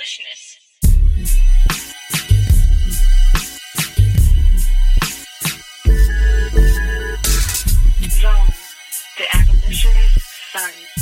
abolitionists. Zone, the abolitionist son.